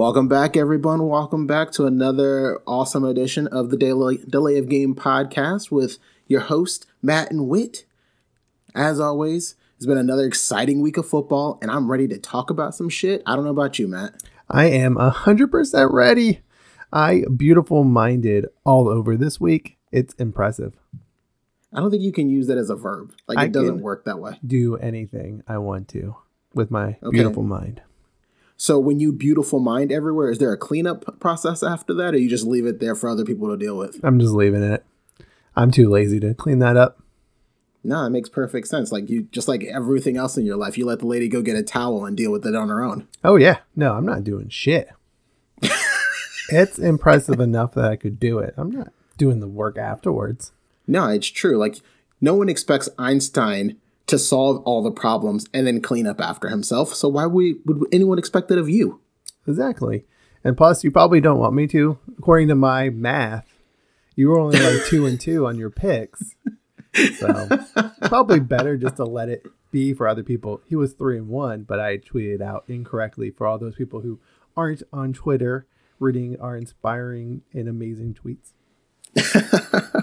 Welcome back, everyone. Welcome back to another awesome edition of the Delay, Delay of Game podcast with your host, Matt and Wit. As always, it's been another exciting week of football, and I'm ready to talk about some shit. I don't know about you, Matt. I am 100% ready. I beautiful minded all over this week. It's impressive. I don't think you can use that as a verb. Like, it I doesn't work that way. Do anything I want to with my Okay. beautiful mind. So, when you beautiful mind everywhere, is there a cleanup process after that, or you just leave it there for other people to deal with? I'm just leaving it. I'm too lazy to clean that up. No, it makes perfect sense. Like, you just like everything else in your life, you let the lady go get a towel and deal with it on her own. Oh, yeah. No, I'm not doing shit. it's impressive enough that I could do it. I'm not doing the work afterwards. No, it's true. Like no one expects Einstein to solve all the problems and then clean up after himself. So why would, would anyone expect that of you? Exactly. And plus, you probably don't want me to. According to my math, you were only like two and two on your picks. So probably better just to let it be for other people. He was three and one, but I tweeted out incorrectly for all those people who aren't on Twitter reading our inspiring and amazing tweets.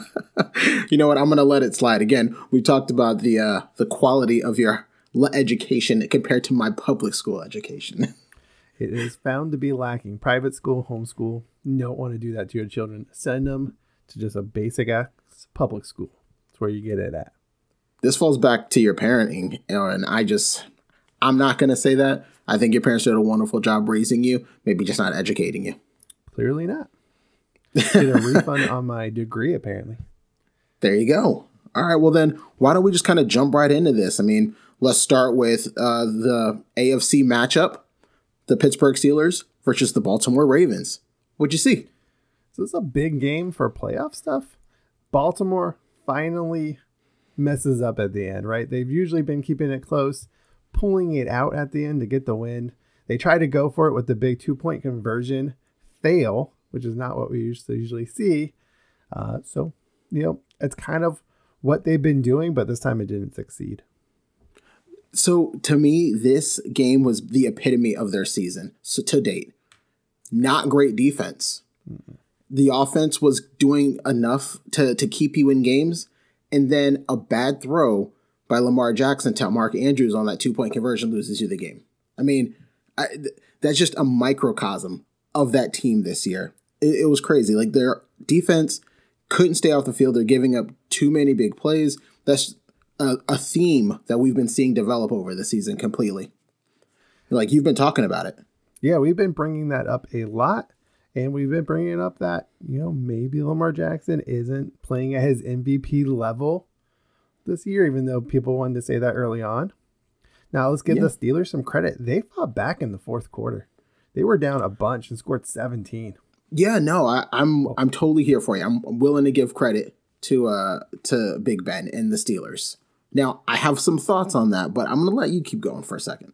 You know what? I'm gonna let it slide. Again, we talked about the uh, the quality of your education compared to my public school education. It is found to be lacking. Private school, homeschool, you don't want to do that to your children. Send them to just a basic ass public school. That's where you get it at. this falls back to your parenting, and I just I'm not gonna say that. I think your parents did a wonderful job raising you, maybe just not educating you. Clearly not. Get a refund on my degree, apparently. There you go. All right, well then, why don't we just kind of jump right into this? I mean, let's start with uh, the AFC matchup: the Pittsburgh Steelers versus the Baltimore Ravens. What'd you see? So is a big game for playoff stuff. Baltimore finally messes up at the end, right? They've usually been keeping it close, pulling it out at the end to get the win. They try to go for it with the big two point conversion, fail, which is not what we to usually see. Uh, so, you know, it's kind of what they've been doing, but this time it didn't succeed. So to me, this game was the epitome of their season. So to date, not great defense. The offense was doing enough to to keep you in games, and then a bad throw by Lamar Jackson to Mark Andrews on that two point conversion loses you the game. I mean, I, th- that's just a microcosm of that team this year. It, it was crazy. Like their defense couldn't stay off the field. They're giving up too many big plays. That's a, a theme that we've been seeing develop over the season completely. Like you've been talking about it. Yeah, we've been bringing that up a lot. And we've been bringing up that, you know, maybe Lamar Jackson isn't playing at his MVP level this year, even though people wanted to say that early on. Now, let's give Yeah. the Steelers some credit. They fought back in the fourth quarter. They were down a bunch and scored 17. Yeah, no, I, I'm I'm totally here for you. I'm, I'm willing to give credit to uh to Big Ben and the Steelers. Now I have some thoughts on that, but I'm gonna let you keep going for a second.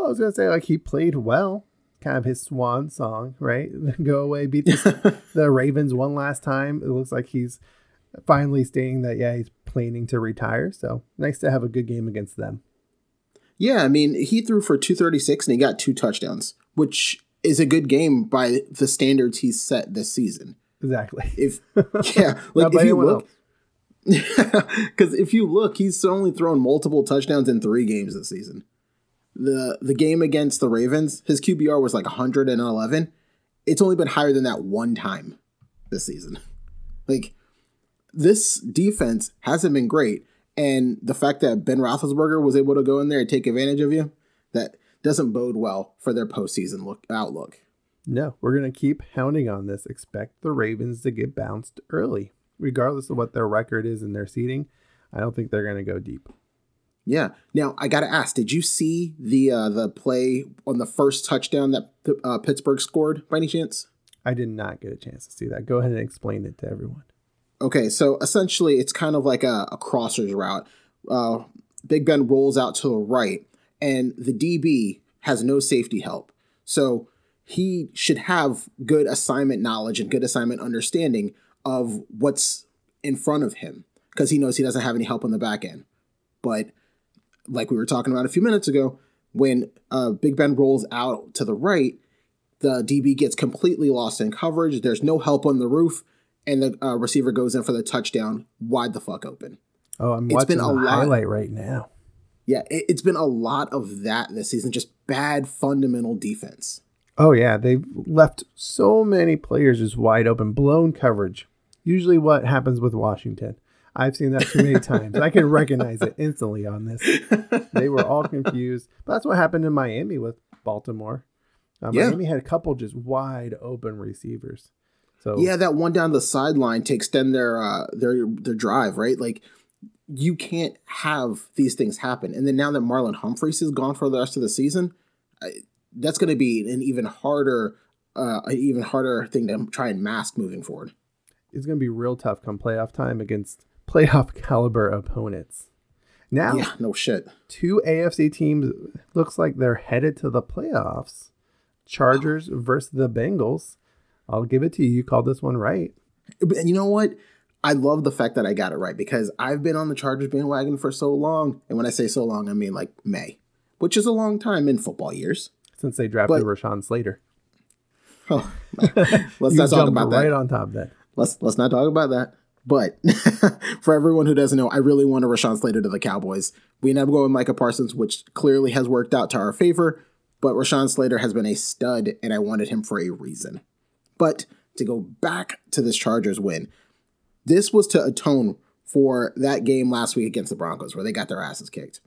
Oh, I was going to say, like, he played well. Kind of his swan song, right? Go away, beat the, the Ravens one last time. It looks like he's finally stating that, yeah, he's planning to retire. So nice to have a good game against them. Yeah, I mean he threw for 236 and he got two touchdowns, which is a good game by the standards he's set this season. Exactly. If yeah, like if you look, because if you look, he's only thrown multiple touchdowns in three games this season. the The game against the Ravens, his QBR was like 111. It's only been higher than that one time this season. Like this defense hasn't been great, and the fact that Ben Roethlisberger was able to go in there and take advantage of you, that doesn't bode well for their postseason look outlook. No, we're going to keep hounding on this. Expect the Ravens to get bounced early, regardless of what their record is in their seating. I don't think they're going to go deep. Yeah. Now I got to ask: Did you see the uh, the play on the first touchdown that uh, Pittsburgh scored by any chance? I did not get a chance to see that. Go ahead and explain it to everyone. Okay, so essentially, it's kind of like a, a crosser's route. Uh, Big Ben rolls out to the right, and the DB has no safety help. So he should have good assignment knowledge and good assignment understanding of what's in front of him because he knows he doesn't have any help on the back end. But like we were talking about a few minutes ago, when uh, Big Ben rolls out to the right, the DB gets completely lost in coverage. There's no help on the roof, and the uh, receiver goes in for the touchdown, wide the fuck open. Oh, I'm it's watching been a the lot, highlight right now. Yeah, it, it's been a lot of that this season. Just bad fundamental defense. Oh yeah, they've left so many players just wide open, blown coverage. Usually, what happens with Washington. I've seen that too many times. I can recognize it instantly on this. They were all confused. But that's what happened in Miami with Baltimore. Uh, yeah. Miami had a couple just wide open receivers. So yeah, that one down the sideline to extend their uh, their their drive, right? Like you can't have these things happen. And then now that Marlon Humphreys is gone for the rest of the season, I, that's going to be an even harder, uh, an even harder thing to try and mask moving forward. It's going to be real tough come playoff time against playoff caliber opponents. Now, yeah, no shit. Two AFC teams looks like they're headed to the playoffs. Chargers versus the Bengals. I'll give it to you. You called this one right. And you know what? I love the fact that I got it right because I've been on the Chargers bandwagon for so long. And when I say so long, I mean like May, which is a long time in football years. Since they drafted but, Rashawn Slater. Oh, let's not talk about right that. Right on top of that. Let's let's not talk about that. But for everyone who doesn't know, I really want a Rashawn Slater to the Cowboys. We ended up going with Micah Parsons, which clearly has worked out to our favor. But Rashawn Slater has been a stud, and I wanted him for a reason. But to go back to this Chargers win, this was to atone for that game last week against the Broncos where they got their asses kicked.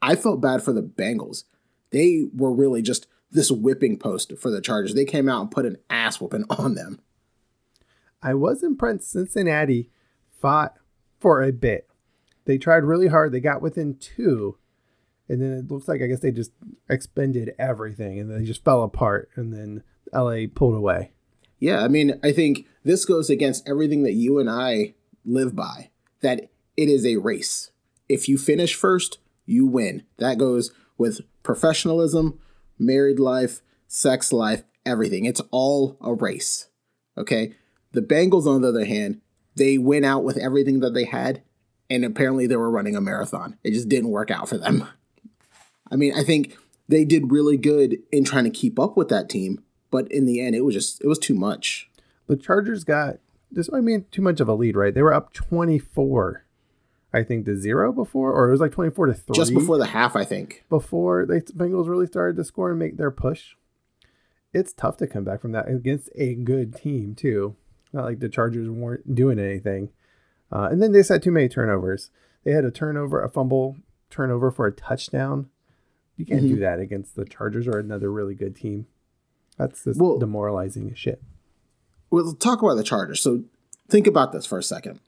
I felt bad for the Bengals. They were really just this whipping post for the Chargers. They came out and put an ass whooping on them. I was impressed. Cincinnati fought for a bit. They tried really hard. They got within two, and then it looks like I guess they just expended everything, and they just fell apart. And then LA pulled away. Yeah, I mean, I think this goes against everything that you and I live by. That it is a race. If you finish first, you win. That goes with professionalism, married life, sex life, everything. It's all a race. Okay? The Bengals, on the other hand, they went out with everything that they had, and apparently they were running a marathon. It just didn't work out for them. I mean, I think they did really good in trying to keep up with that team, but in the end, it was just it was too much. The Chargers got this. I mean, too much of a lead, right? They were up twenty four. I think to zero before, or it was like twenty four to three. Just before the half, I think. Before the Bengals really started to score and make their push, it's tough to come back from that against a good team too. Not like the Chargers weren't doing anything. Uh, and then they had too many turnovers. They had a turnover, a fumble turnover for a touchdown. You can't mm-hmm. do that against the Chargers or another really good team. That's just well, demoralizing as shit. Well, talk about the Chargers. So think about this for a second.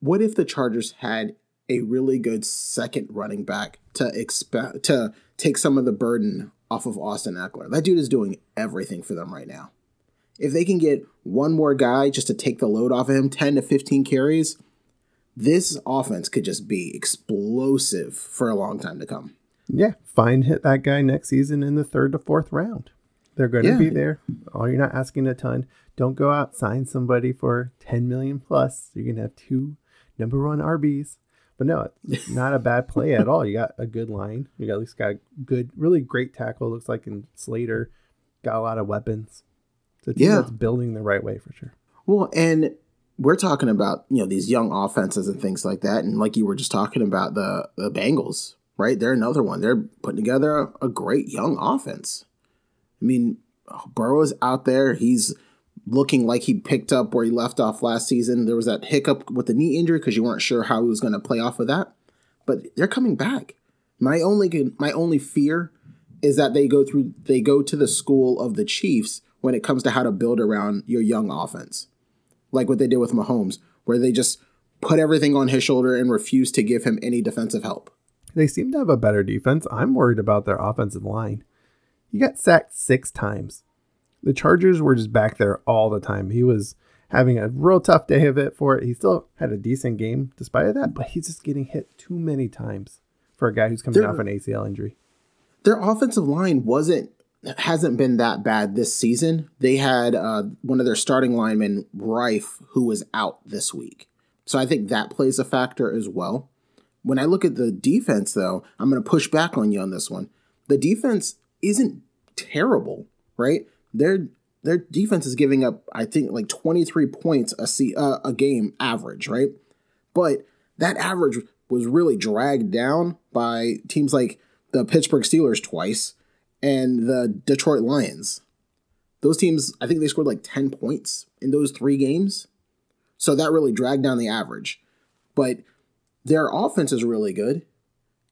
What if the Chargers had a really good second running back to expect to take some of the burden off of Austin Ekeler? That dude is doing everything for them right now. If they can get one more guy just to take the load off of him, 10 to 15 carries, this offense could just be explosive for a long time to come. Yeah, find hit that guy next season in the third to fourth round. They're going to yeah. be there. Oh, you're not asking a ton. Don't go out sign somebody for 10 million plus. You're going to have two number one RBs. But no, it's not a bad play at all. You got a good line. You got at least got good, really great tackle. Looks like in Slater, got a lot of weapons. Team yeah. that's building the right way for sure. Well, and we're talking about you know these young offenses and things like that, and like you were just talking about the the Bengals, right? They're another one. They're putting together a, a great young offense. I mean, Burrow's out there. He's looking like he picked up where he left off last season. There was that hiccup with the knee injury because you weren't sure how he was going to play off of that, but they're coming back. My only my only fear is that they go through they go to the school of the Chiefs when it comes to how to build around your young offense. Like what they did with Mahomes, where they just put everything on his shoulder and refuse to give him any defensive help. They seem to have a better defense. I'm worried about their offensive line. He got sacked six times. The Chargers were just back there all the time. He was having a real tough day of it for it. He still had a decent game despite that, but he's just getting hit too many times for a guy who's coming their, off an ACL injury. Their offensive line wasn't hasn't been that bad this season. They had uh, one of their starting linemen, Reiff, who was out this week. So I think that plays a factor as well. When I look at the defense, though, I'm going to push back on you on this one. The defense isn't terrible, right? their their defense is giving up, I think, like 23 points a see, uh, a game average, right? But that average was really dragged down by teams like the Pittsburgh Steelers twice and the Detroit Lions. Those teams, I think they scored like 10 points in those three games. So that really dragged down the average. But their offense is really good.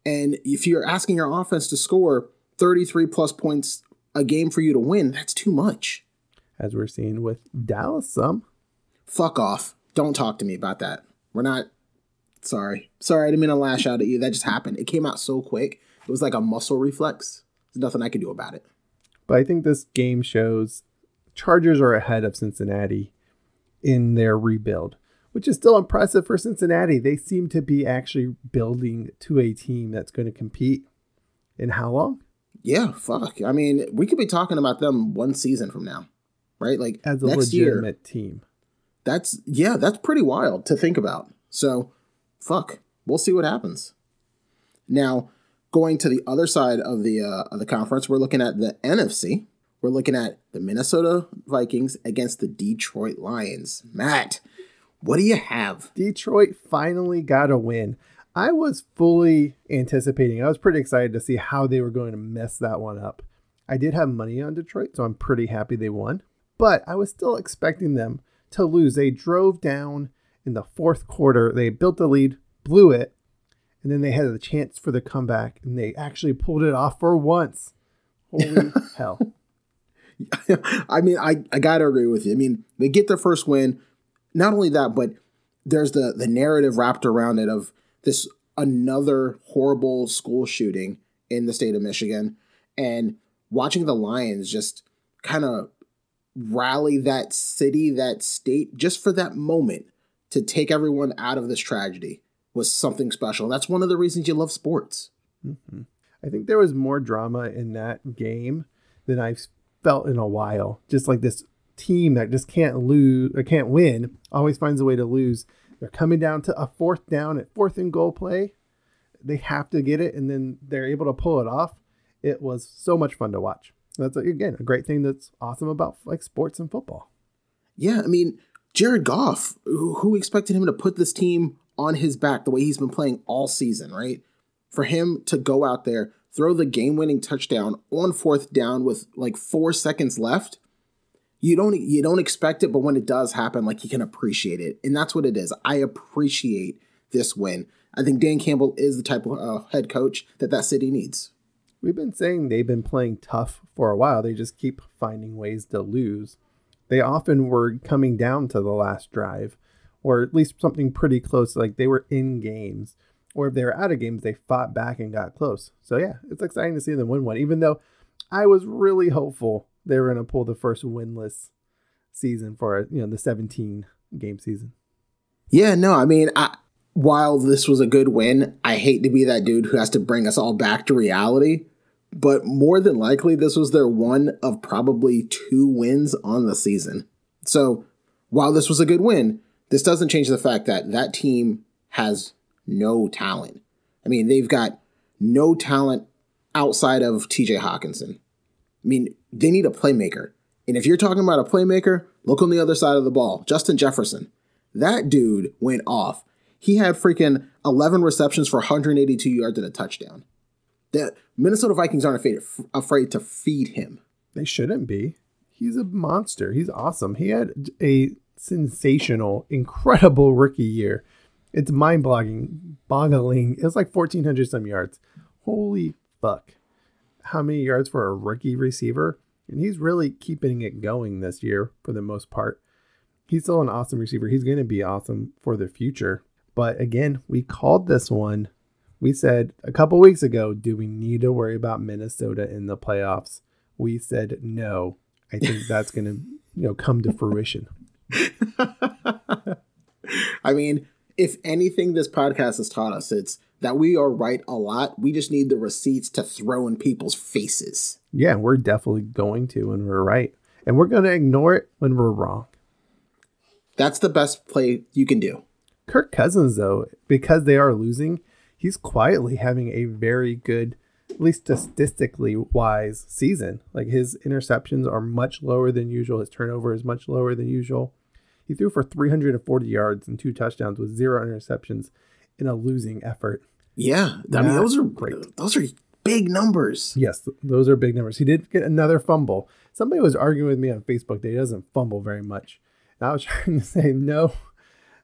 And if you're asking your offense to score 33 plus points a game for you to win, that's too much. As we're seeing with Dallas, some. Fuck off. Don't talk to me about that. We're not. Sorry. Sorry, I didn't mean to lash out at you. That just happened. It came out so quick. It was like a muscle reflex. There's nothing I could do about it. But I think this game shows Chargers are ahead of Cincinnati in their rebuild, which is still impressive for Cincinnati. They seem to be actually building to a team that's going to compete in how long? Yeah, fuck. I mean, we could be talking about them one season from now, right? Like As a next year. legitimate team. That's yeah, that's pretty wild to think about. So, fuck. We'll see what happens. Now, going to the other side of the uh, of the conference, we're looking at the NFC. We're looking at the Minnesota Vikings against the Detroit Lions. Matt, what do you have? Detroit finally got a win. I was fully anticipating. I was pretty excited to see how they were going to mess that one up. I did have money on Detroit, so I'm pretty happy they won. But I was still expecting them to lose. They drove down in the fourth quarter. They built the lead, blew it, and then they had a chance for the comeback, and they actually pulled it off for once. Holy hell. I mean, I, I gotta agree with you. I mean, they get their first win. Not only that, but there's the the narrative wrapped around it of this another horrible school shooting in the state of Michigan, and watching the Lions just kind of rally that city, that state, just for that moment to take everyone out of this tragedy was something special. That's one of the reasons you love sports. Mm-hmm. I think there was more drama in that game than I've felt in a while. Just like this team that just can't lose or can't win, always finds a way to lose. They're coming down to a fourth down at fourth and goal play. They have to get it, and then they're able to pull it off. It was so much fun to watch. That's again a great thing that's awesome about like sports and football. Yeah, I mean, Jared Goff, who expected him to put this team on his back the way he's been playing all season, right? For him to go out there, throw the game winning touchdown on fourth down with like four seconds left, you don't you don't expect it, but when it does happen, like you can appreciate it. And that's what it is. I appreciate this win. I think Dan Campbell is the type of uh, head coach that that city needs. We've been saying they've been playing tough for a while. They just keep finding ways to lose. They often were coming down to the last drive, or at least something pretty close. Like they were in games, or if they were out of games, they fought back and got close. So yeah, it's exciting to see them win one. Even though I was really hopeful they were going to pull the first winless season for you know the 17 game season. Yeah, no, I mean, I, while this was a good win, I hate to be that dude who has to bring us all back to reality. But more than likely, this was their one of probably two wins on the season. So while this was a good win, this doesn't change the fact that that team has no talent. I mean, they've got no talent outside of TJ Hockenson. I mean, they need a playmaker. And if you're talking about a playmaker, look on the other side of the ball. Justin Jefferson. That dude went off. He had freaking 11 receptions for 182 yards and a touchdown. The Minnesota Vikings aren't afraid, afraid to feed him. They shouldn't be. He's a monster. He's awesome. He had a sensational, incredible rookie year. It's mind boggling. Boggling. It was like 1,400 some yards. Holy fuck. How many yards for a rookie receiver? And he's really keeping it going this year for the most part. He's still an awesome receiver. He's going to be awesome for the future. But again, we called this one. We said a couple weeks ago, do we need to worry about Minnesota in the playoffs? We said no. I think that's going to, you know, come to fruition. I mean, if anything this podcast has taught us, it's that we are right a lot. We just need the receipts to throw in people's faces. Yeah, we're definitely going to when we're right. And we're going to ignore it when we're wrong. That's the best play you can do. Kirk Cousins, though, because they are losing, he's quietly having a very good at least statistically wise, season. Like his interceptions are much lower than usual. His turnover is much lower than usual. He threw for 340 yards and two touchdowns with zero interceptions in a losing effort. Yeah, I mean those are great. Those are big numbers. Yes, those are big numbers. He did get another fumble. Somebody was arguing with me on Facebook that he doesn't fumble very much. And I was trying to say no,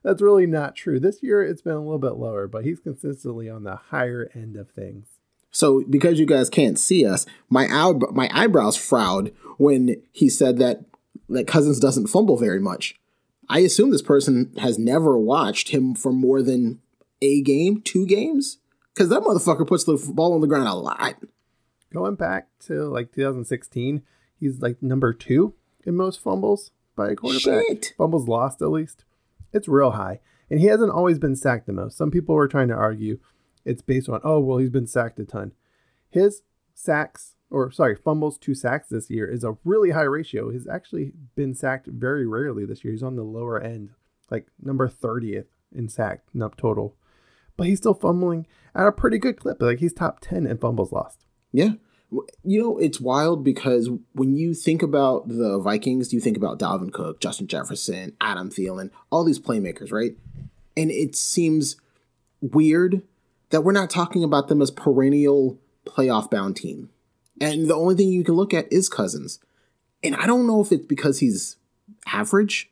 that's really not true. This year it's been a little bit lower, but he's consistently on the higher end of things. So because you guys can't see us, my my eyebrows frowned when he said that that Cousins doesn't fumble very much. I assume this person has never watched him for more than a game, two games, because that motherfucker puts the ball on the ground a lot. Going back to like 2016, he's like number two in most fumbles by a quarterback. Shit. Fumbles lost at least. It's real high. And he hasn't always been sacked the most. Some people were trying to argue it's based on, oh, well, he's been sacked a ton. His sacks, or sorry, fumbles to sacks this year is a really high ratio. He's actually been sacked very rarely this year. He's on the lower end, like number 30th in sack up total. But he's still fumbling at a pretty good clip. Like he's top 10 in fumbles lost. Yeah. You know, it's wild because when you think about the Vikings, you think about Dalvin Cook, Justin Jefferson, Adam Thielen, all these playmakers, right? And it seems weird that we're not talking about them as perennial playoff bound team. And the only thing you can look at is Cousins. And I don't know if it's because he's average.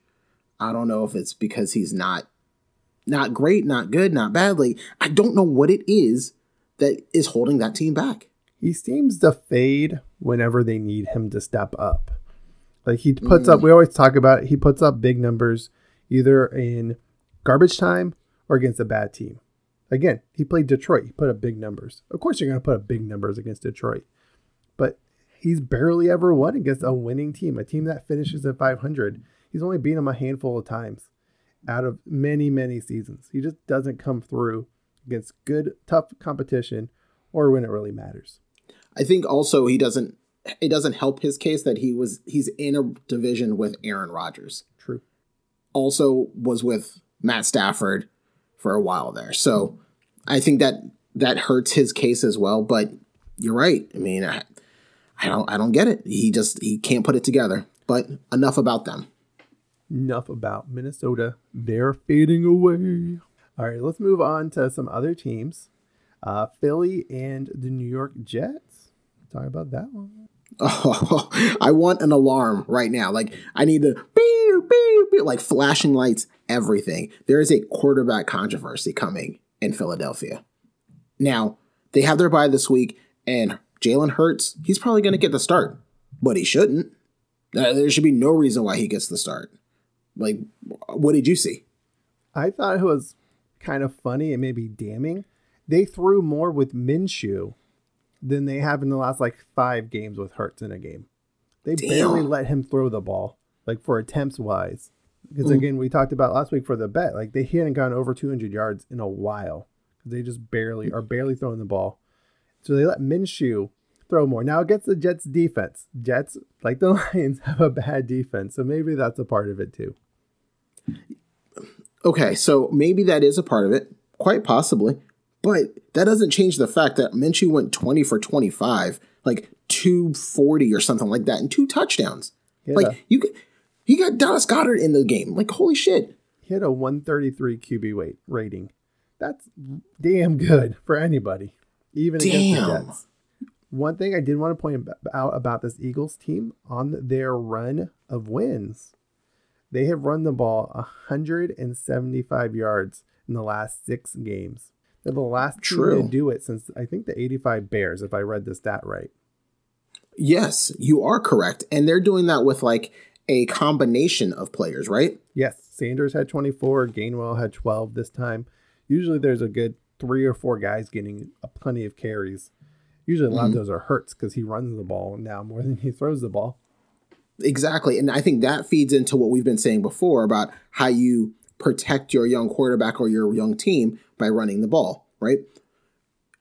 I don't know if it's because he's not not great, not good, not badly. I don't know what it is that is holding that team back he seems to fade whenever they need him to step up. Like he puts mm. up, we always talk about it, he puts up big numbers either in garbage time or against a bad team. Again, he played Detroit. He put up big numbers. Of course, you're going to put up big numbers against Detroit, he's barely ever won against a winning team, a team that finishes at 500. He's only beaten them a handful of times out of many, many seasons. He just doesn't come through against good, tough competition or when it really matters. I think also he doesn't it doesn't help his case that he was he's in a division with Aaron Rodgers. True. Also was with Matt Stafford for a while there. So I think that that hurts his case as well, but you're right. I mean, I, I don't I don't get it. He just he can't put it together. But enough about them. Enough about Minnesota. They're fading away. All right, let's move on to some other teams. Uh, Philly and the New York Jets talk about that one. Oh, I want an alarm right now. Like I need to beep, beep, beep, like flashing lights, everything. There is a quarterback controversy coming in Philadelphia. Now, they have their bye this week, and Jalen Hurts, he's probably going to get the start, but he shouldn't. There should be no reason why he gets the start. Like, what did you see? I thought it was kind of funny and maybe damning. They threw more with Minshew than they have in the last like five games with Hurts in a game. They Damn. barely let him throw the ball, like for attempts wise. Because mm. again, we talked about last week for the bet, like they hadn't gone over 200 yards in a while. They just barely are barely throwing the ball. So they let Minshew throw more. Now against the Jets defense, Jets like the Lions have a bad defense, so maybe that's a part of it too. Okay, so maybe that is a part of it, quite possibly. But that doesn't change the fact that Minshew went 20 for 25, like 240 or something like that, and two touchdowns. Yeah. Like you he got Dallas Goedert in the game. Like holy shit. He had a 133 QB weight rating. That's damn good for anybody, even damn. against the Jets. One thing I did want to point out about this Eagles team on their run of wins, they have run the ball 175 yards in the last six games. They're the last True. team to do it since I think the 85 Bears, if I read the stat right. Yes, you are correct. And they're doing that with like a combination of players, right? Yes. Sanders had 24, Gainwell had 12 this time. Usually there's a good three or four guys getting a plenty of carries. Usually a lot mm-hmm. of those are hurts because he runs the ball now more than he throws the ball. Exactly. And I think that feeds into what we've been saying before about how you protect your young quarterback or your young team by running the ball, right?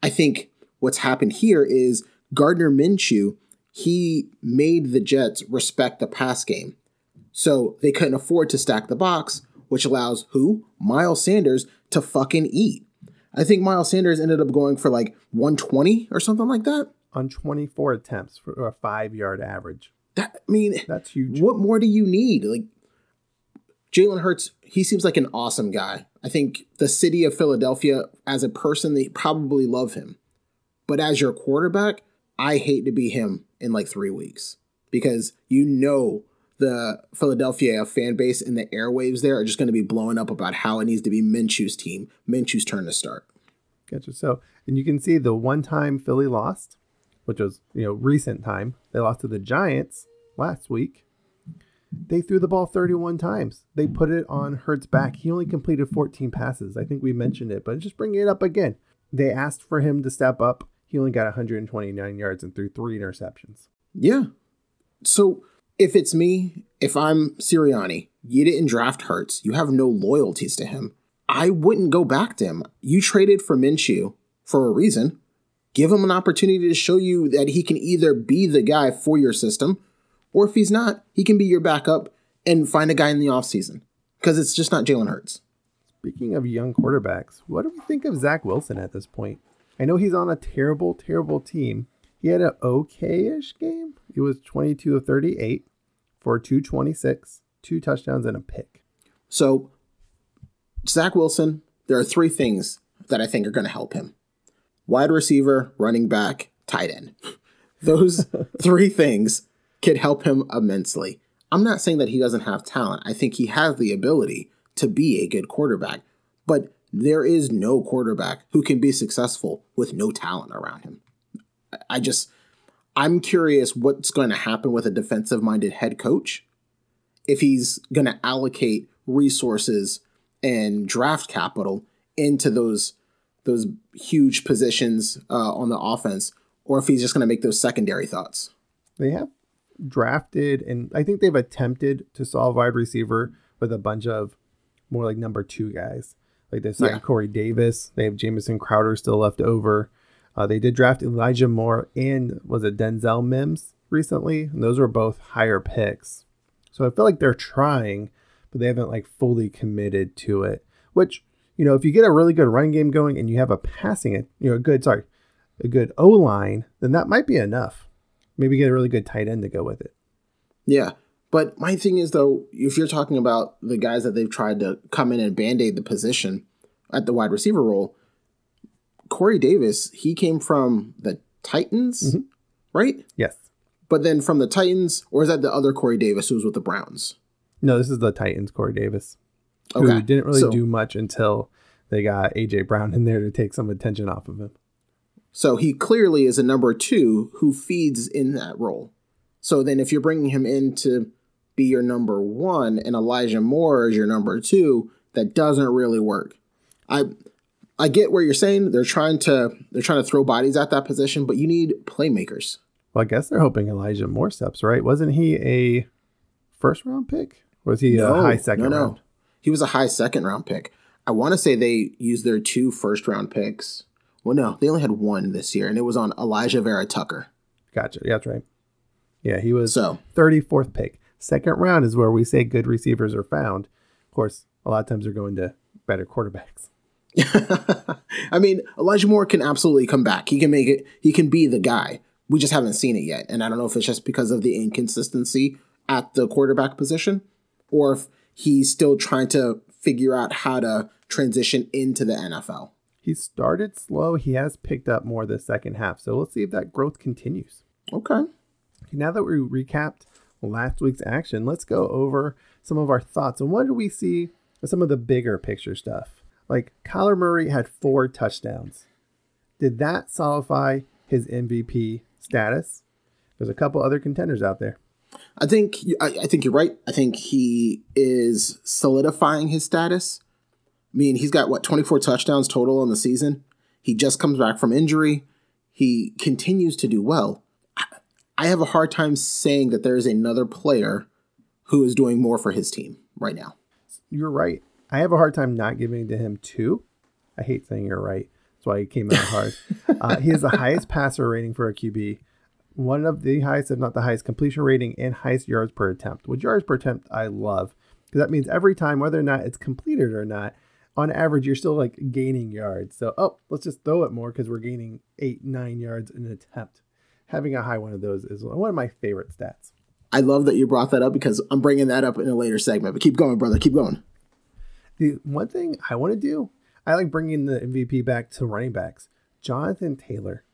I think what's happened here is Gardner Minshew, he made the Jets respect the pass game. So they couldn't afford to stack the box, which allows who? Miles Sanders to fucking eat. I think Miles Sanders ended up going for like 120 or something like that. on 24 attempts for a five yard average. That I mean, That's huge. what more do you need? Like Jalen Hurts, he seems like an awesome guy. I think the city of Philadelphia, as a person, they probably love him. But as your quarterback, I hate to be him in like three weeks because you know the Philadelphia fan base and the airwaves there are just going to be blowing up about how it needs to be Minshew's team, Minshew's turn to start. Gotcha. So, and you can see the one time Philly lost, which was, you know, recent time. They lost to the Giants last week. They threw the ball 31 times. They put it on Hurts' back. He only completed 14 passes. I think we mentioned it, but just bringing it up again. They asked for him to step up. He only got 129 yards and threw three interceptions. Yeah. So if it's me, if I'm Sirianni, you didn't draft Hurts, you have no loyalties to him. I wouldn't go back to him. You traded for Minshew for a reason. Give him an opportunity to show you that he can either be the guy for your system, or if he's not, he can be your backup and find a guy in the offseason. Because it's just not Jalen Hurts. Speaking of young quarterbacks, what do we think of Zach Wilson at this point? I know he's on a terrible, terrible team. He had an okay-ish game. It was 22 of 38 for 226, two touchdowns and a pick. So, Zach Wilson, there are three things that I think are going to help him wide receiver, running back, tight end. Those three things could help him immensely. I'm not saying that he doesn't have talent. I think he has the ability to be a good quarterback, but there is no quarterback who can be successful with no talent around him. I just, I'm curious what's going to happen with a defensive minded head coach if he's going to allocate resources and draft capital into those those huge positions uh, on the offense, or if he's just going to make those secondary thoughts. They have drafted and I think they've attempted to solve wide receiver with a bunch of more like number two guys. Like they signed Yeah. Corey Davis. They have Jamison Crowder still left over. Uh, they did draft Elijah Moore and was it Denzel Mims recently? And those were both higher picks. So I feel like they're trying, but they haven't like fully committed to it. Which you know, if you get a really good running game going and you have a passing it, you know, a good sorry, a good O line, then that might be enough. Maybe get a really good tight end to go with it. Yeah. But my thing is though, if you're talking about the guys that they've tried to come in and band-aid the position at the wide receiver role, Corey Davis, he came from the Titans, mm-hmm. right? Yes. But then from the Titans, or is that the other Corey Davis who was with the Browns? No, this is the Titans, Corey Davis, who Okay. didn't really So- do much until they got AJ Brown in there to take some attention off of him. So he clearly is a number two who feeds in that role. So then if you're bringing him in to be your number one and Elijah Moore is your number two, that doesn't really work. I I get where you're saying they're trying to they're trying to throw bodies at that position, but you need playmakers. Well, I guess they're hoping Elijah Moore steps right. Wasn't he a first round pick? Was he a high second round? He was a high second round pick. I want to say they used their two first round picks. Well, no, they only had one this year, and it was on Alijah Vera-Tucker. Gotcha. Yeah, that's right. Yeah, he was So 34th pick. Second round is where we say good receivers are found. Of course, a lot of times they're going to better quarterbacks. I mean, Elijah Moore can absolutely come back. He can make it. He can be the guy. We just haven't seen it yet, and I don't know if it's just because of the inconsistency at the quarterback position, or if he's still trying to figure out how to transition into the NFL. He started slow. He has picked up more the second half. So we'll see if that growth continues. Okay. Okay, now that we recapped last week's action, let's go over some of our thoughts and what did we see some of the bigger picture stuff. Like Kyler Murray had four touchdowns. Did that solidify his MVP status? There's a couple other contenders out there. I think I, I think you're right. I think he is solidifying his status. I mean, he's got what 24 touchdowns total on the season. He just comes back from injury. He continues to do well. I, I have a hard time saying that there is another player who is doing more for his team right now. You're right. I have a hard time not giving to him two. I hate saying you're right. That's why he came out hard. uh, he has the highest passer rating for a QB, one of the highest, if not the highest, completion rating and highest yards per attempt. Which yards per attempt I love because that means every time, whether or not it's completed or not, on average you're still like gaining yards. So oh, let's just throw it more because we're gaining eight, nine yards in an attempt. having a high one of those is one of my favorite stats. I love that you brought that up because I'm bringing that up in a later segment. But keep going, brother. Keep going. The one thing I want to do, I like bringing the MVP back to running backs. Jonathan Taylor.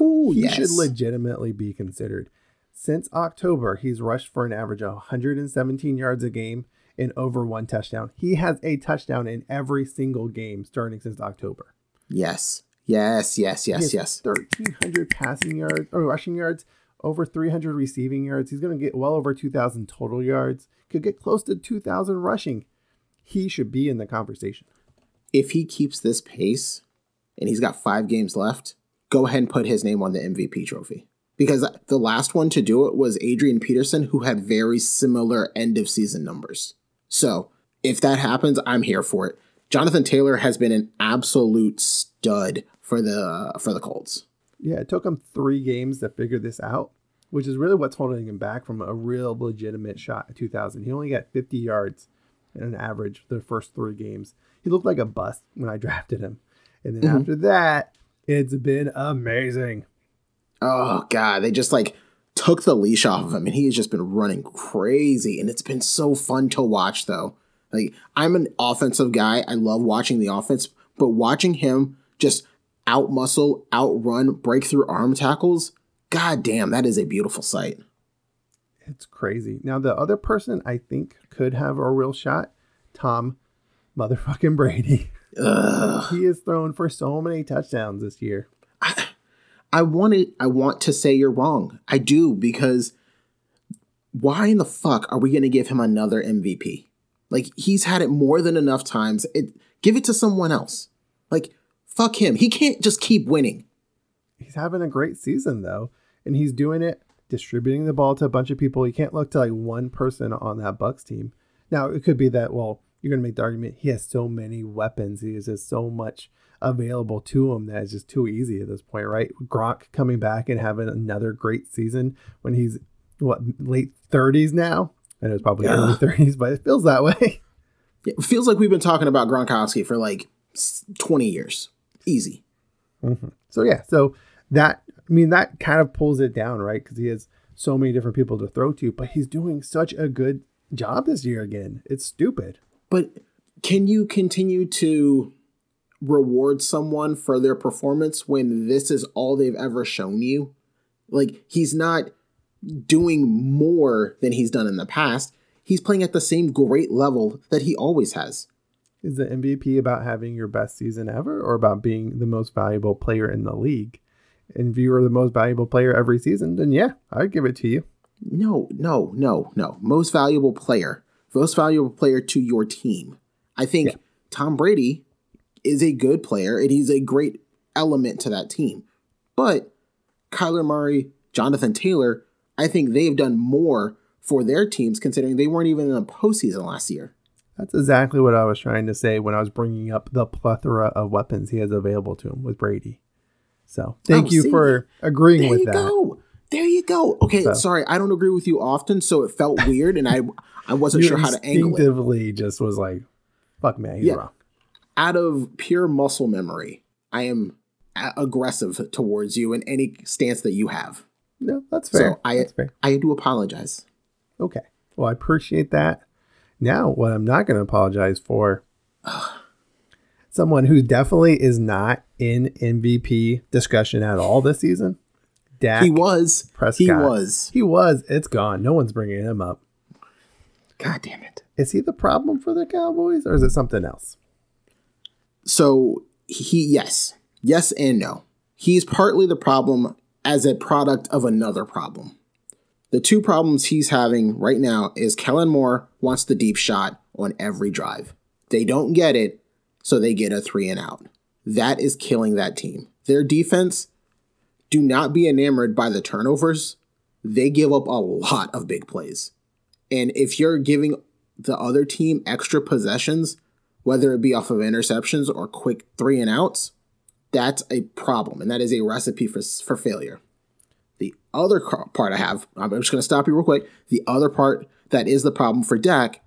Ooh, he yes. should legitimately be considered. Since October, he's rushed for an average of 117 yards a game and over one touchdown. He has a touchdown in every single game starting since October. Yes. Yes, yes, yes, yes. 1,300 passing yards or rushing yards, over 300 receiving yards. He's going to get well over 2,000 total yards. Could get close to 2,000 rushing. He should be in the conversation. If he keeps this pace and he's got five games left, go ahead and put his name on the MVP trophy. Because the last one to do it was Adrian Peterson, who had very similar end of season numbers. So if that happens, I'm here for it. Jonathan Taylor has been an absolute stud for the for the Colts. Yeah, it took him three games to figure this out, which is really what's holding him back from a real legitimate shot at 2000. He only got 50 yards an average the first three games. He looked like a bust when I drafted him. And then mm-hmm. after that, it's been amazing. Oh god, they just like took the leash off of him and he has just been running crazy and it's been so fun to watch though. Like I'm an offensive guy. I love watching the offense, but watching him just out muscle, outrun, break through arm tackles, god damn, that is a beautiful sight. It's crazy. Now the other person I think could have a real shot, Tom motherfucking Brady. He is thrown for so many touchdowns this year. I, I want to, I want to say you're wrong. I do because why in the fuck are we going to give him another MVP? Like he's had it more than enough times. It give it to someone else. Like fuck him. He can't just keep winning. He's having a great season though, and he's doing it distributing the ball to a bunch of people. You can't look to like one person on that Bucs team. Now it could be that well, you're gonna make the argument he has so many weapons. He has just so much available to him that it's just too easy at this point, right? Gronk coming back and having another great season when he's what late 30s now. I know it's probably yeah. early 30s, but it feels that way. It feels like we've been talking about Gronkowski for like 20 years. Easy. Mm-hmm. So yeah, so that I mean that kind of pulls it down, right? Because he has so many different people to throw to, but he's doing such a good job this year again. It's stupid. But can you continue to reward someone for their performance when this is all they've ever shown you? Like he's not doing more than he's done in the past. He's playing at the same great level that he always has. Is the MVP about having your best season ever or about being the most valuable player in the league? And if you are the most valuable player every season, then yeah, I'd give it to you. No, no, no, no. Most valuable player. Most valuable player to your team. I think yeah. Tom Brady is a good player and he's a great element to that team. But Kyler Murray, Jonathan Taylor, I think they've done more for their teams considering they weren't even in the postseason last year. That's exactly what I was trying to say when I was bringing up the plethora of weapons he has available to him with Brady. So thank oh, you see, for agreeing with me. there with you that. Go. There you go. Okay, so, sorry, I don't agree with you often, so it felt weird, and I I wasn't sure how to angle it. Instinctively, just was like, "Fuck man, he's yeah. wrong." Out of pure muscle memory, I am aggressive towards you in any stance that you have. No, that's fair. So I that's fair. I do apologize. Okay. Well, I appreciate that. Now, what I'm not going to apologize for, someone who definitely is not in MVP discussion at all this season. Dak he was. Prescott. He was. He was. It's gone. No one's bringing him up. God damn it. Is he the problem for the Cowboys or is it something else? So, he, yes. Yes and no. He's partly the problem as a product of another problem. The two problems he's having right now is Kellen Moore wants the deep shot on every drive. They don't get it, so they get a three and out. That is killing that team. Their defense, do not be enamored by the turnovers. They give up a lot of big plays. And if you're giving the other team extra possessions, whether it be off of interceptions or quick three and outs, that's a problem. And that is a recipe for, for failure. The other part I have, I'm just going to stop you real quick. The other part that is the problem for Dak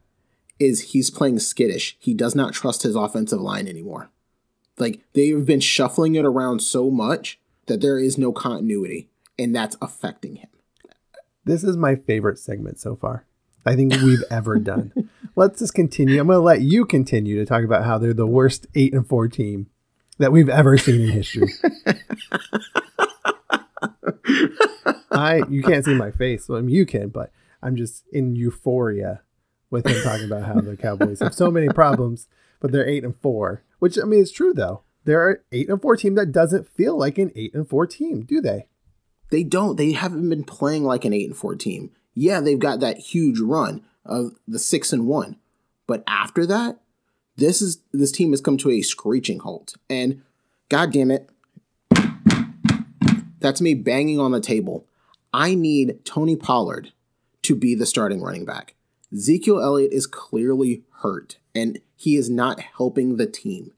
is he's playing skittish. He does not trust his offensive line anymore. Like they've been shuffling it around so much that there is no continuity. and that's affecting him. This is my favorite segment so far. I think we've ever done. Let's just continue. I'm going to let you continue to talk about how they're the worst 8 and 4 team that we've ever seen in history. I you can't see my face. Well, I mean, you can, but I'm just in euphoria with him talking about how the Cowboys have so many problems, but they're eight and four. Which I mean, it's true though. They're an eight and four team that doesn't feel like an eight and four team, do they? They don't. They haven't been playing like an eight and four team. Yeah, they've got that huge run of the six and one, but after that, this is this team has come to a screeching halt. And god damn it, that's me banging on the table. I need Tony Pollard to be the starting running back. Ezekiel Elliott is clearly hurt and he is not helping the team.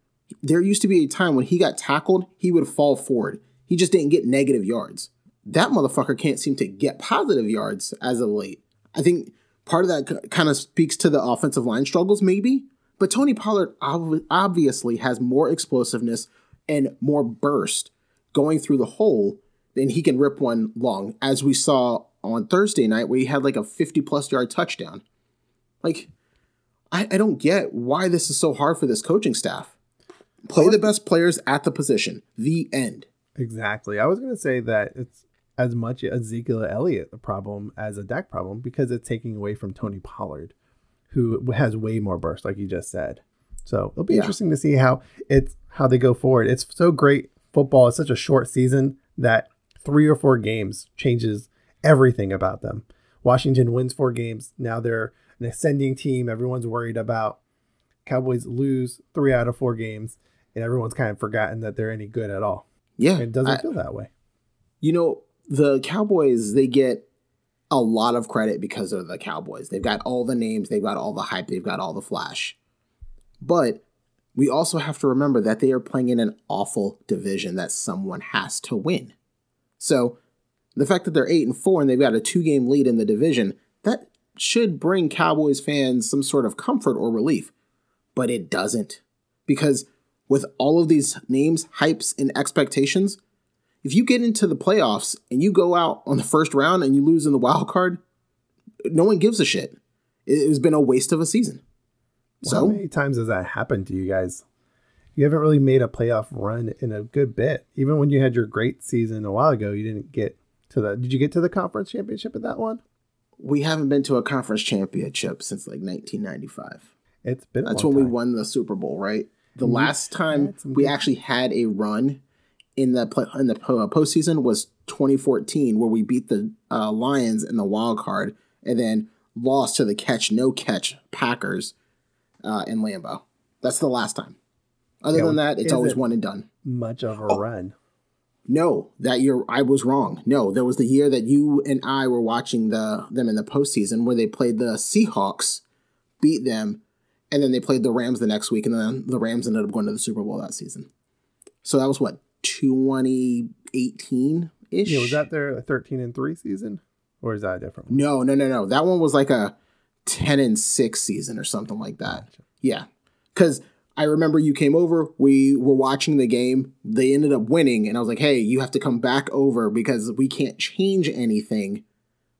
There used to be a time when he got tackled, he would fall forward. He just didn't get negative yards. That motherfucker can't seem to get positive yards as of late. I think part of that kind of speaks to the offensive line struggles, maybe. But Tony Pollard ob- obviously has more explosiveness and more burst going through the hole than he can rip one long, as we saw on Thursday night where he had like a 50 plus yard touchdown. Like, I, I don't get why this is so hard for this coaching staff. Play the best players at the position. The end. Exactly. I was going to say that it's as much a Ezekiel Elliott a problem as a Dak problem because it's taking away from Tony Pollard, who has way more burst, like you just said. So it'll be yeah. interesting to see how it's how they go forward. It's so great football. It's such a short season that three or four games changes everything about them. Washington wins four games. Now they're an ascending team. Everyone's worried about. Cowboys lose three out of four games, and everyone's kind of forgotten that they're any good at all. Yeah, it doesn't I, feel that way. You know, the Cowboys they get a lot of credit because of the Cowboys. They've got all the names, they've got all the hype, they've got all the flash. But we also have to remember that they are playing in an awful division that someone has to win. So the fact that they're eight and four and they've got a two game lead in the division, should bring Cowboys fans some sort of comfort or relief. But it doesn't. Because with all of these names, hypes, and expectations, if you get into the playoffs and you go out on the first round and you lose in the wild card, no one gives a shit. It has been a waste of a season. Well, so, how many times has that happened to you guys? You haven't really made a playoff run in a good bit. Even when you had your great season a while ago, you didn't get to the. Did you get to the conference championship at that one? We haven't been to a conference championship since like 1995. It's been. That's when time. we won the Super Bowl, right? The we last time we actually had a run in the play, in the uh, postseason was 2014, where we beat the uh, Lions in the wild card, and then lost to the catch no catch Packers uh, in Lambeau. That's the last time. Other yeah, than that, it's always one and done. Much of a oh, run. No, that year I was wrong. No, there was the year that you and I were watching the them in the postseason where they played the Seahawks, beat them, and then they played the Rams the next week, and then the Rams ended up going to the Super Bowl that season. So that was what 2018 ish. Yeah, was that their 13 and three season, or is that a different one? No, no, no, no. That one was like a 10 and six season or something like that. Gotcha. Yeah, because I remember you came over, we were watching the game, they ended up winning, and I was like, hey, you have to come back over because we can't change anything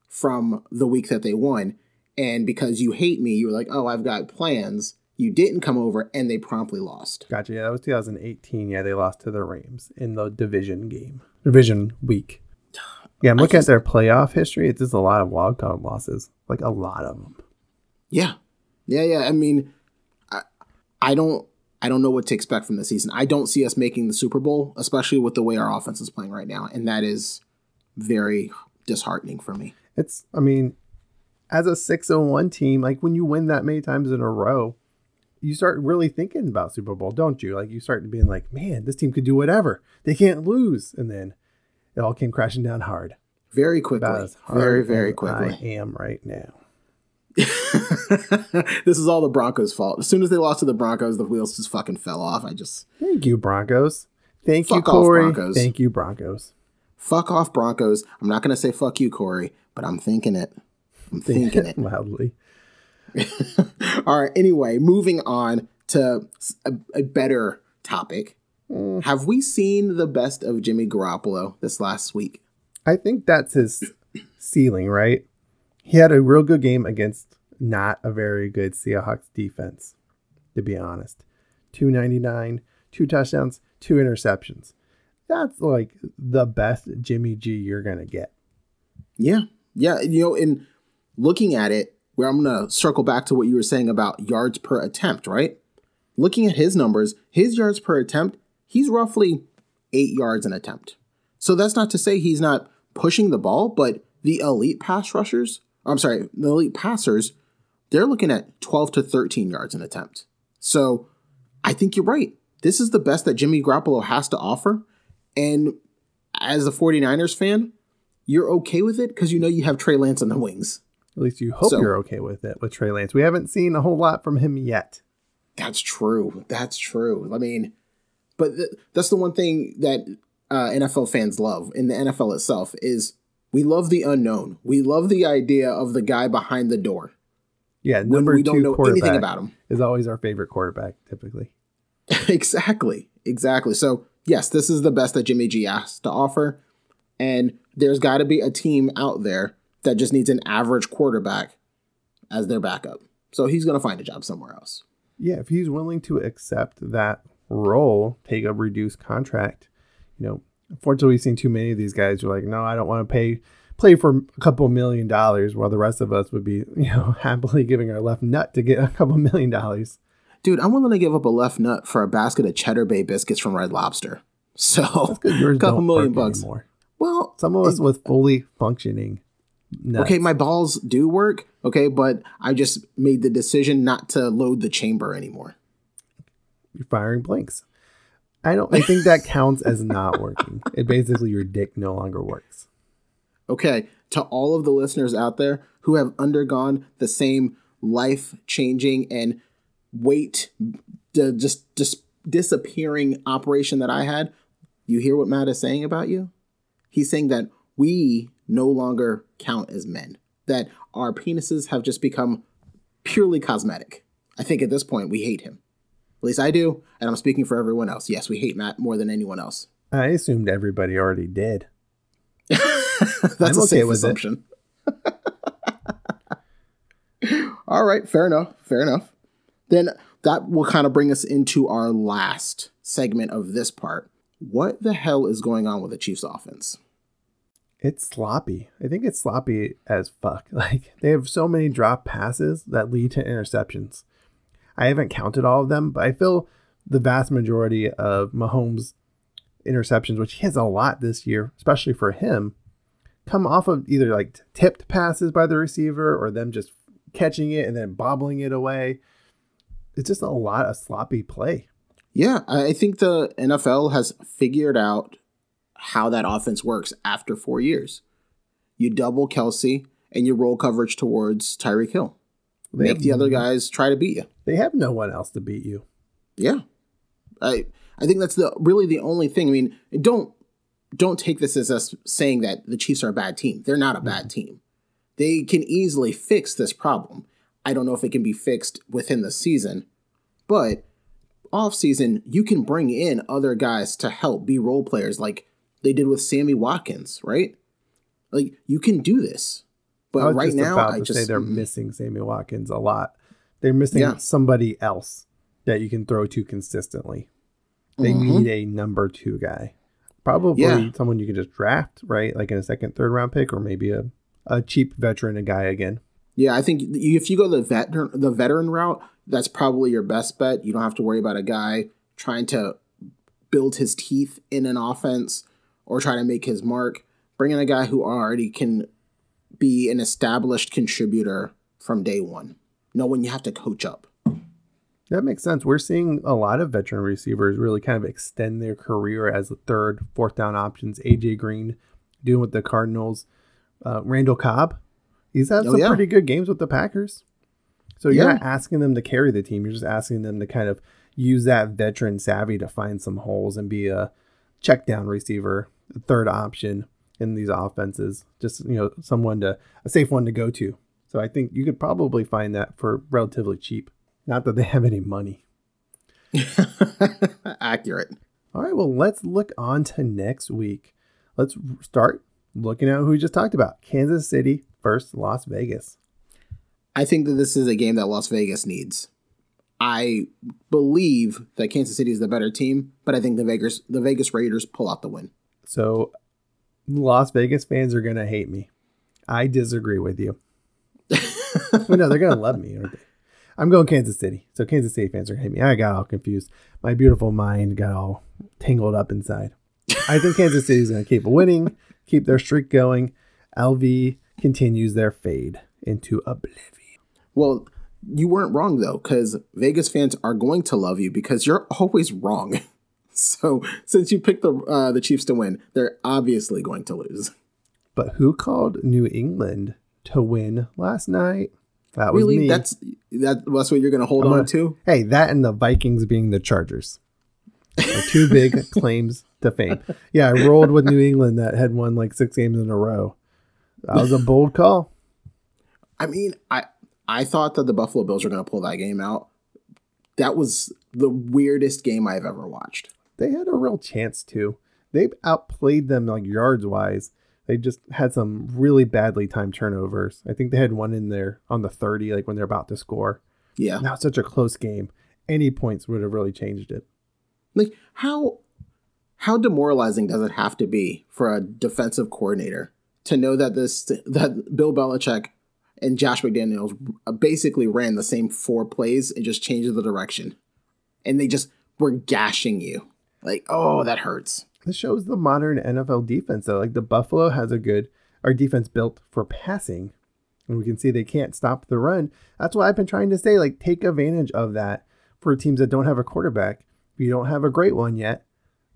from the week that they won. And because you hate me, you were like, oh, I've got plans. You didn't come over, and they promptly lost. Gotcha. Yeah, that was 2018. Yeah, they lost to the Rams in the division game, division week. Yeah, I'm looking just, at their playoff history. It's just a lot of wild card losses, like a lot of them. Yeah, yeah, yeah. I mean, I, I don't I don't know what to expect from the season. I don't see us making the Super Bowl, especially with the way our offense is playing right now, and that is very disheartening for me. It's, I mean, as a 601 team, like when you win that many times in a row, you start really thinking about Super Bowl, don't you? Like you start being like, man, this team could do whatever. They can't lose. And then it all came crashing down hard. Very quickly. Very, very quickly. I am right now. this is all the Broncos' fault. As soon as they lost to the Broncos, the wheels just fucking fell off. I just thank you Broncos. Thank fuck you Corey. Broncos. Thank you Broncos. Fuck off Broncos. I'm not gonna say fuck you Corey, but I'm thinking it. I'm thinking it loudly. all right. Anyway, moving on to a, a better topic. Mm. Have we seen the best of Jimmy Garoppolo this last week? I think that's his ceiling, right? He had a real good game against not a very good Seahawks defense, to be honest. 299, two touchdowns, two interceptions. That's like the best Jimmy G you're going to get. Yeah. Yeah. You know, in looking at it, where I'm going to circle back to what you were saying about yards per attempt, right? Looking at his numbers, his yards per attempt, he's roughly eight yards an attempt. So that's not to say he's not pushing the ball, but the elite pass rushers, I'm sorry, the elite passers, they're looking at 12 to 13 yards an attempt. So I think you're right. This is the best that Jimmy Garoppolo has to offer. And as a 49ers fan, you're okay with it because you know you have Trey Lance on the wings. At least you hope so, you're okay with it with Trey Lance. We haven't seen a whole lot from him yet. That's true. That's true. I mean, but th- that's the one thing that uh, NFL fans love in the NFL itself is we love the unknown. We love the idea of the guy behind the door. Yeah, number we don't know anything about him is always our favorite quarterback, typically. exactly, exactly. So yes, this is the best that Jimmy G has to offer, and there's got to be a team out there that just needs an average quarterback as their backup. So he's going to find a job somewhere else. Yeah, if he's willing to accept that role, take a reduced contract, you know, unfortunately, we've seen too many of these guys who are like, no, I don't want to pay play for a couple million dollars, while the rest of us would be, you know, happily giving our left nut to get a couple million dollars. Dude, I'm willing to give up a left nut for a basket of Cheddar Bay biscuits from Red Lobster. So, a couple million bucks. Anymore. Well, some of us it, with fully functioning. Nuts. Okay, my balls do work. Okay, but I just made the decision not to load the chamber anymore. You're firing blanks. I don't. I think that counts as not working. It basically your dick no longer works. Okay, to all of the listeners out there who have undergone the same life changing and weight just just disappearing operation that I had, you hear what Matt is saying about you? He's saying that we no longer count as men, that our penises have just become purely cosmetic. I think at this point we hate him. At least I do, and I'm speaking for everyone else. Yes, we hate Matt more than anyone else. I assumed everybody already did. That's I'm a okay safe assumption. All right, fair enough. Fair enough. Then that will kind of bring us into our last segment of this part, what the hell is going on with the Chiefs offense? It's sloppy. I think it's sloppy as fuck. Like they have so many drop passes that lead to interceptions. I haven't counted all of them, but I feel the vast majority of Mahomes' interceptions, which he has a lot this year, especially for him, come off of either like tipped passes by the receiver or them just catching it and then bobbling it away. It's just a lot of sloppy play. Yeah, I think the NFL has figured out how that offense works after four years. You double Kelce and you roll coverage towards Tyreek Hill. They Make the other guys try to beat you. They have no one else to beat you. Yeah, I I think that's the really the only thing. I mean, don't don't take this as us saying that the Chiefs are a bad team. They're not a bad mm-hmm. team. They can easily fix this problem. I don't know if it can be fixed within the season, but off season, you can bring in other guys to help be role players like they did with Sammy Watkins, right? Like you can do this. But right now, I just say they're missing Sammy Watkins a lot. They're missing yeah. somebody else that you can throw to consistently. They mm-hmm. need a number two guy. Probably yeah. someone you can just draft, right? Like in a second, third round pick, or maybe a, a cheap veteran, a guy again. Yeah, I think if you go the veteran the veteran route, that's probably your best bet. You don't have to worry about a guy trying to build his teeth in an offense or try to make his mark. Bring in a guy who already can be an established contributor from day one. No one you have to coach up. That makes sense. We're seeing a lot of veteran receivers really kind of extend their career as third, fourth down options. AJ Green doing with the Cardinals. Uh, Randall Cobb, he's had oh, some yeah. pretty good games with the Packers. So you're yeah. not asking them to carry the team. You're just asking them to kind of use that veteran savvy to find some holes and be a check down receiver, third option in these offenses. Just you know, someone to a safe one to go to. So I think you could probably find that for relatively cheap. Not that they have any money. Accurate. All right, well, let's look on to next week. Let's start looking at who we just talked about, Kansas City versus Las Vegas. I think that this is a game that Las Vegas needs. I believe that Kansas City is the better team, but I think the Vegas the Vegas Raiders pull out the win. So Las Vegas fans are gonna hate me. I disagree with you. well, no, they're gonna love me, aren't they? I'm going Kansas City. So Kansas City fans are gonna hate me. I got all confused. My beautiful mind got all tangled up inside. I think Kansas City is gonna keep winning, keep their streak going. LV continues their fade into oblivion. Well, you weren't wrong though, because Vegas fans are going to love you because you're always wrong. so since you picked the uh, the Chiefs to win, they're obviously going to lose. But who called New England to win last night? That was really, me. that's that, that's what you're going to hold I'm on gonna- to. Hey, that and the Vikings being the Chargers. Are two big claims to fame. Yeah, I rolled with New England that had won like six games in a row. That was a bold call. I mean, I I thought that the Buffalo Bills were going to pull that game out. That was the weirdest game I've ever watched. They had a real chance to. They've outplayed them like yards wise. They just had some really badly timed turnovers. I think they had one in there on the 30, like when they're about to score. Yeah, Now such a close game. Any points would have really changed it. like how how demoralizing does it have to be for a defensive coordinator to know that this that Bill Belichick and Josh McDaniels basically ran the same four plays and just changed the direction, and they just were gashing you. Like, oh, that hurts. This shows the modern NFL defense though. Like the Buffalo has a good our defense built for passing. And we can see they can't stop the run. That's why I've been trying to say, like, take advantage of that for teams that don't have a quarterback. If you don't have a great one yet,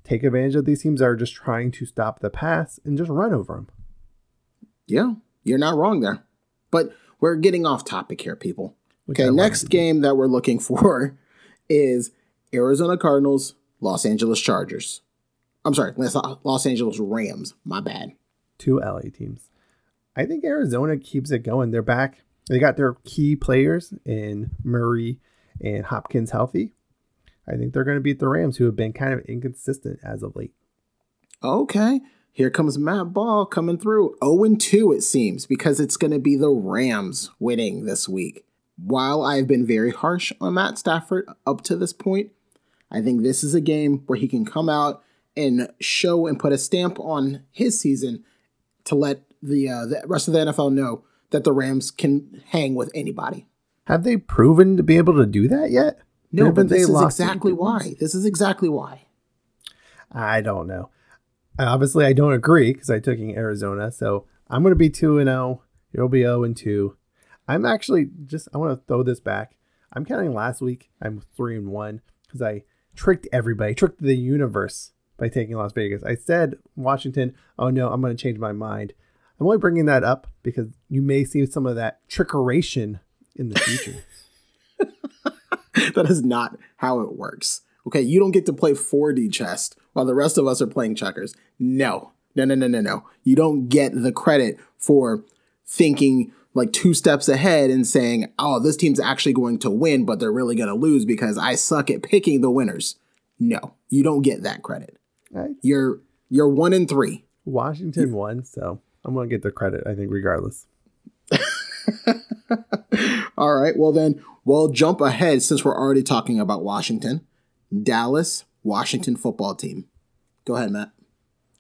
take advantage of these teams that are just trying to stop the pass and just run over them. Yeah, you're not wrong there. But we're getting off topic here, people. Which Okay, next game that we're looking for is Arizona Cardinals, Los Angeles Chargers. I'm sorry, Los Angeles Rams. My bad. Two LA teams. I think Arizona keeps it going. They're back. They got their key players in Murray and Hopkins healthy. I think they're going to beat the Rams, who have been kind of inconsistent as of late. Okay, here comes Matt Ball coming through. 0 2, it seems, because it's going to be the Rams winning this week. While I've been very harsh on Matt Stafford up to this point, I think this is a game where he can come out and show and put a stamp on his season to let the, uh, the rest of the NFL know that the Rams can hang with anybody. Have they proven to be able to do that yet? No, Haven't but this is exactly why. This is exactly why. I don't know. Obviously, I don't agree because I took in Arizona. So I'm going to be 2 and 0. You'll be 0 and 2. I'm actually just, I want to throw this back. I'm counting last week. I'm 3 and 1 because I tricked everybody, tricked the universe by taking Las Vegas. I said Washington, oh no, I'm going to change my mind. I'm only bringing that up because you may see some of that trickeration in the future. that is not how it works. Okay, you don't get to play 4D chess while the rest of us are playing checkers. No, no, no, no, no, no. You don't get the credit for thinking like two steps ahead and saying, oh, this team's actually going to win, but they're really going to lose because I suck at picking the winners. No, you don't get that credit. Right? You're you're one in three. Washington won, so I'm going to get the credit, I think, regardless. All right, well then we'll jump ahead since we're already talking about Washington. Dallas, Washington football team. Go ahead, Matt.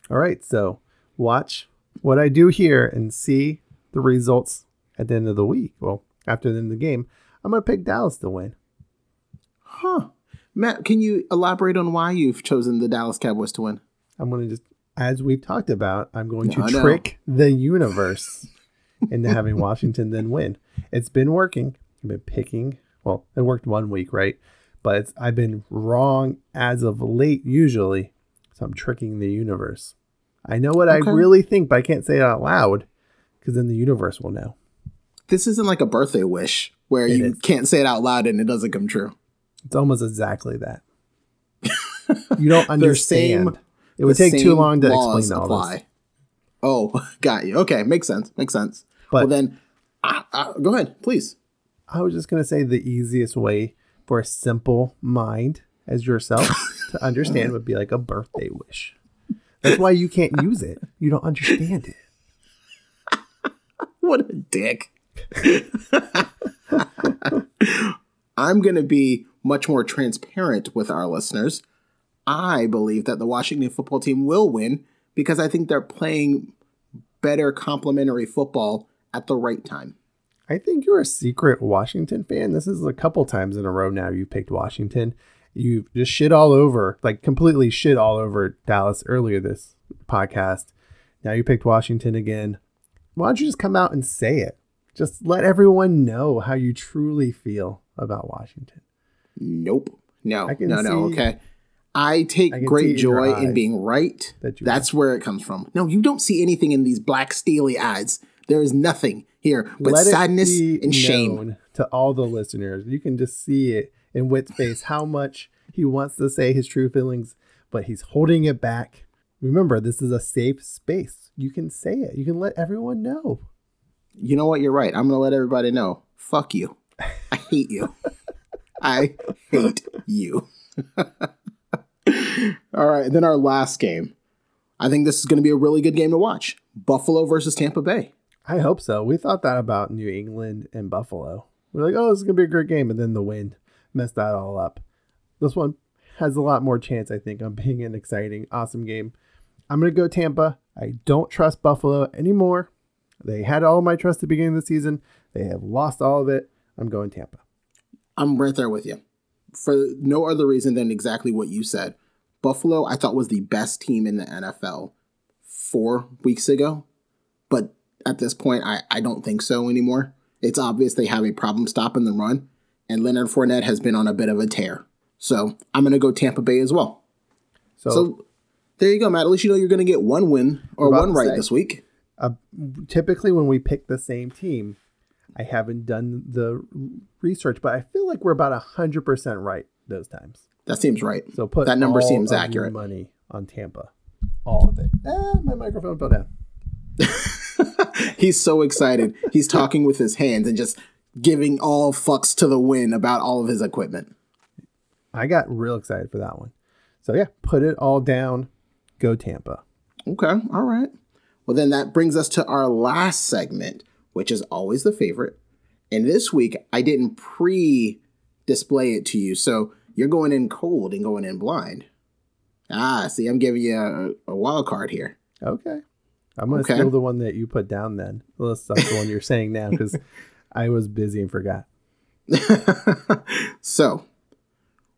All right, so watch what I do here and see the results at the end of the week. Well, after the end of the game, I'm going to pick Dallas to win. Huh. Matt, can you elaborate on why you've chosen the Dallas Cowboys to win? I'm going to just, as we've talked about, I'm going No, to trick the universe into having Washington then win. It's been working. I've been picking, well, it worked one week, right? But it's, I've been wrong as of late, usually. So I'm tricking the universe. I know what Okay. I really think, but I can't say it out loud because then the universe will know. This isn't like a birthday wish where It you is. can't say it out loud and it doesn't come true. It's almost exactly that. You don't understand. same- it would take too long to explain all this. Oh, got you. Okay, makes sense. Makes sense. But- well, then, uh, uh, go ahead, please. I was just gonna say the easiest way for a simple mind as yourself to understand would be like a birthday wish. That's why you can't use it. You don't understand it. what a dick. I'm going to be much more transparent with our listeners. I believe that the Washington football team will win because I think they're playing better complementary football at the right time. I think you're a secret Washington fan. This is a couple times in a row now you picked Washington. You just shit all over, like completely shit all over Dallas earlier this podcast. Now you picked Washington again. Why don't you just come out and say it? Just let everyone know how you truly feel about Washington. Nope. No. I can No, no. Okay. I take I great it in joy in being right. that That's where it comes from. No, you don't see anything in these black steely eyes. There is nothing here but Let sadness and shame. to all the listeners. You can just see it in Witt's face how much he wants to say his true feelings, but he's holding it back. Remember, this is a safe space. You can say it. You can let everyone know. You know what? You're right. I'm going to let everybody know. Fuck you. Hate you. I hate you. All right. Then our last game. I think this is going to be a really good game to watch Buffalo versus Tampa Bay. I hope so. We thought that about New England and Buffalo. We're like, oh, this is gonna be a great game, and then the wind messed that all up. This one has a lot more chance, I think, on being an exciting, awesome game. I'm gonna go Tampa. I don't trust Buffalo anymore. They had all my trust at the beginning of the season. They have lost all of it. I'm going Tampa. I'm right there with you. For no other reason than exactly what you said. Buffalo, I thought was the best team in the NFL four weeks ago. But at this point, I, I don't think so anymore. It's obvious they have a problem stopping the run, and Leonard Fournette has been on a bit of a tear. So I'm going to go Tampa Bay as well. So, So there you go, Matt. At least you know you're going to get one win or one right say. this week. uh, typically when we pick the same team, I haven't done the research, but I feel like we're about hundred percent right those times. That seems right. So put That number seems accurate. Money on Tampa, all of it. Ah, my microphone fell down. He's so excited. He's talking with his hands and just giving all fucks to the wind about all of his equipment. I got real excited for that one. So yeah, put it all down. Go Tampa. Okay, all right. Well, then that brings us to our last segment, which is always the favorite. And this week, I didn't pre display it to you. So you're going in cold and going in blind. Ah, see, I'm giving you a, a wild card here. Okay. I'm gonna Okay. steal the one that you put down then. Well, that's the one you're saying now because I was busy and forgot. so,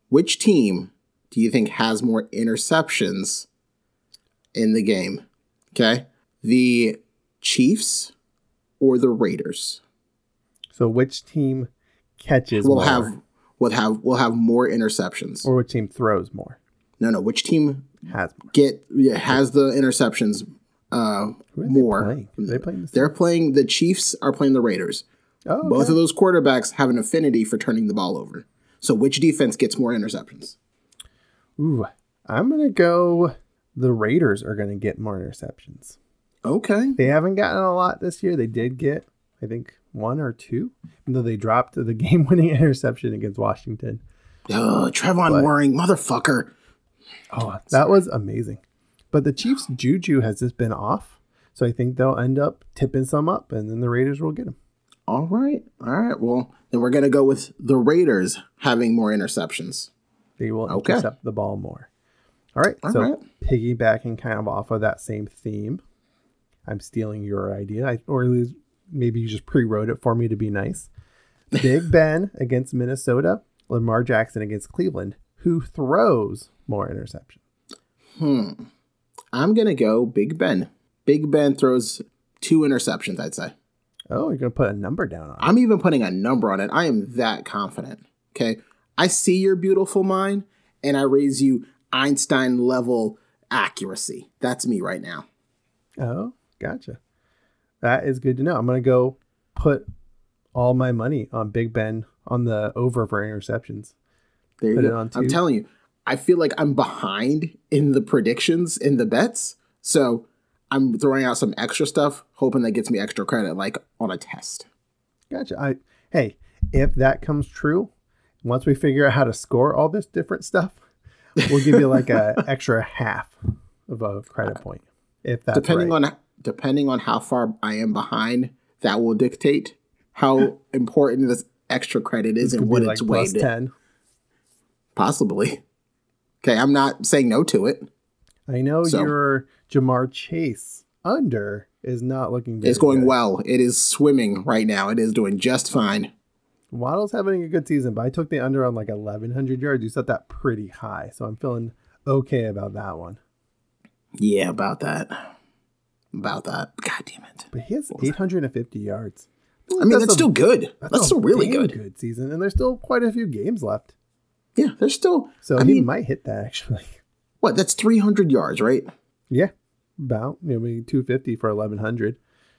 which team do you think has more interceptions in the game? Okay. The Chiefs or the Raiders? So which team catches more, have we'll have we'll have more interceptions. or which team throws more? No, no. Which team Has more. get yeah, has the interceptions uh, they more? playing? Are they playing the They're playing the Chiefs are playing the Raiders. Oh, okay. Both of those quarterbacks have an affinity for turning the ball over. So which defense gets more interceptions? Ooh, I'm gonna go. The Raiders are gonna get more interceptions. Okay. They haven't gotten a lot this year. They did get, I think, one or two, even though they dropped the game-winning interception against Washington. Ugh, Trevon But- Moehrig, motherfucker. Oh, that was amazing. But the Chiefs' juju has just been off, so I think they'll end up tipping some up, and then the Raiders will get them. All right. All right. Well, then we're gonna go with the Raiders having more interceptions. They will Okay. intercept the ball more. All right. All so right. piggybacking kind of off of that same theme, I'm stealing your idea, I, or at least maybe you just pre-wrote it for me to be nice. Big Ben against Minnesota, Lamar Jackson against Cleveland. Who throws more interceptions? Hmm. I'm gonna go Big Ben. Big Ben throws two interceptions, I'd say. Oh, you're gonna put a number down on it. I'm even putting a number on it. I am that confident. Okay. I see your beautiful mind and I raise you Einstein level accuracy. That's me right now. Oh, gotcha. That is good to know. I'm gonna go put all my money on Big Ben on the over for interceptions. There you Put go. I'm telling you, I feel like I'm behind in the predictions, in the bets. So I'm throwing out some extra stuff, hoping that gets me extra credit, like on a test. Gotcha. I hey, if that comes true, once we figure out how to score all this different stuff, we'll give you like a extra half of a credit point. If that's depending right. on depending on how far I am behind, that will dictate how important this extra credit is and what it's like plus weighed. 10. Possibly. Okay, I'm not saying no to it. I know So- your Ja'Marr Chase under is not looking It's going good. well. It is swimming right now. It is doing just fine. Waddle's having a good season, but I took the under on like 1,100 yards. You set that pretty high, so I'm feeling okay about that one. Yeah, about that. About that. God damn it. But he has 850 yards. I mean, that's a- still good. That's, a still really good. Good season, and there's still quite a few games left, Yeah, there's still. so I he mean, might hit that actually. what? That's 300 yards, right? Yeah, about maybe 250 for 1,100.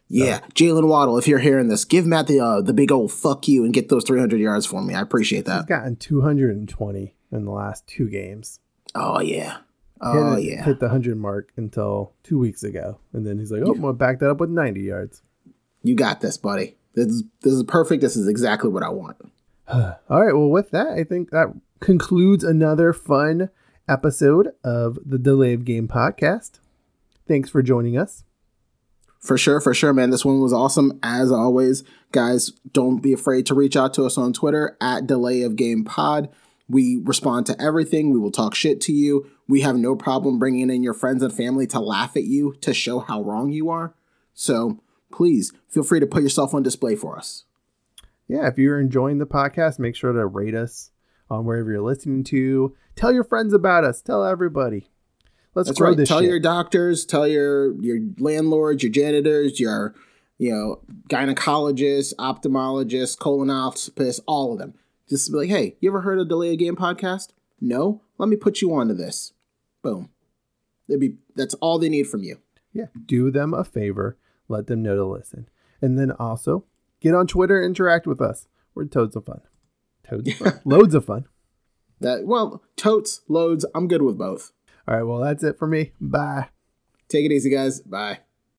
Yeah, Jalen Waddle. If you're hearing this, give Matt the uh, the big old fuck you and get those 300 yards for me. I appreciate that. He's gotten 220 in the last two games. Oh yeah. Oh yeah. hit the 100 mark until two weeks ago, and then he's like, "Oh, I'm gonna back that up with 90 yards." You got this, buddy. This is, this is perfect. This is exactly what I want. All right. Well, with that, I think that concludes another fun episode of the Delay of Game podcast. Thanks for joining us. For sure, for sure, man. This one was awesome. As always, guys, don't be afraid to reach out to us on Twitter at Delay of Game Pod. We respond to everything. We will talk shit to you. We have no problem bringing in your friends and family to laugh at you to show how wrong you are. So please feel free to put yourself on display for us. Yeah, if you're enjoying the podcast, make sure to rate us on wherever you're listening to. Tell your friends about us. Tell everybody. Let's That's grow right. this Tell shit. your doctors, tell your your landlords, your janitors, your you know gynecologists, ophthalmologists, colonoscopists, all of them. Just be like, hey, you ever heard of Delay a Game podcast? No, let me put you onto this. Boom. It'd be that's all they need from you. Yeah, do them a favor. Let them know to listen. And then also get on Twitter, interact with us. We're toads of fun. Toads of fun. Loads of fun. That well, totes, loads. I'm good with both. All right, well, that's it for me. Bye. Take it easy, guys. Bye.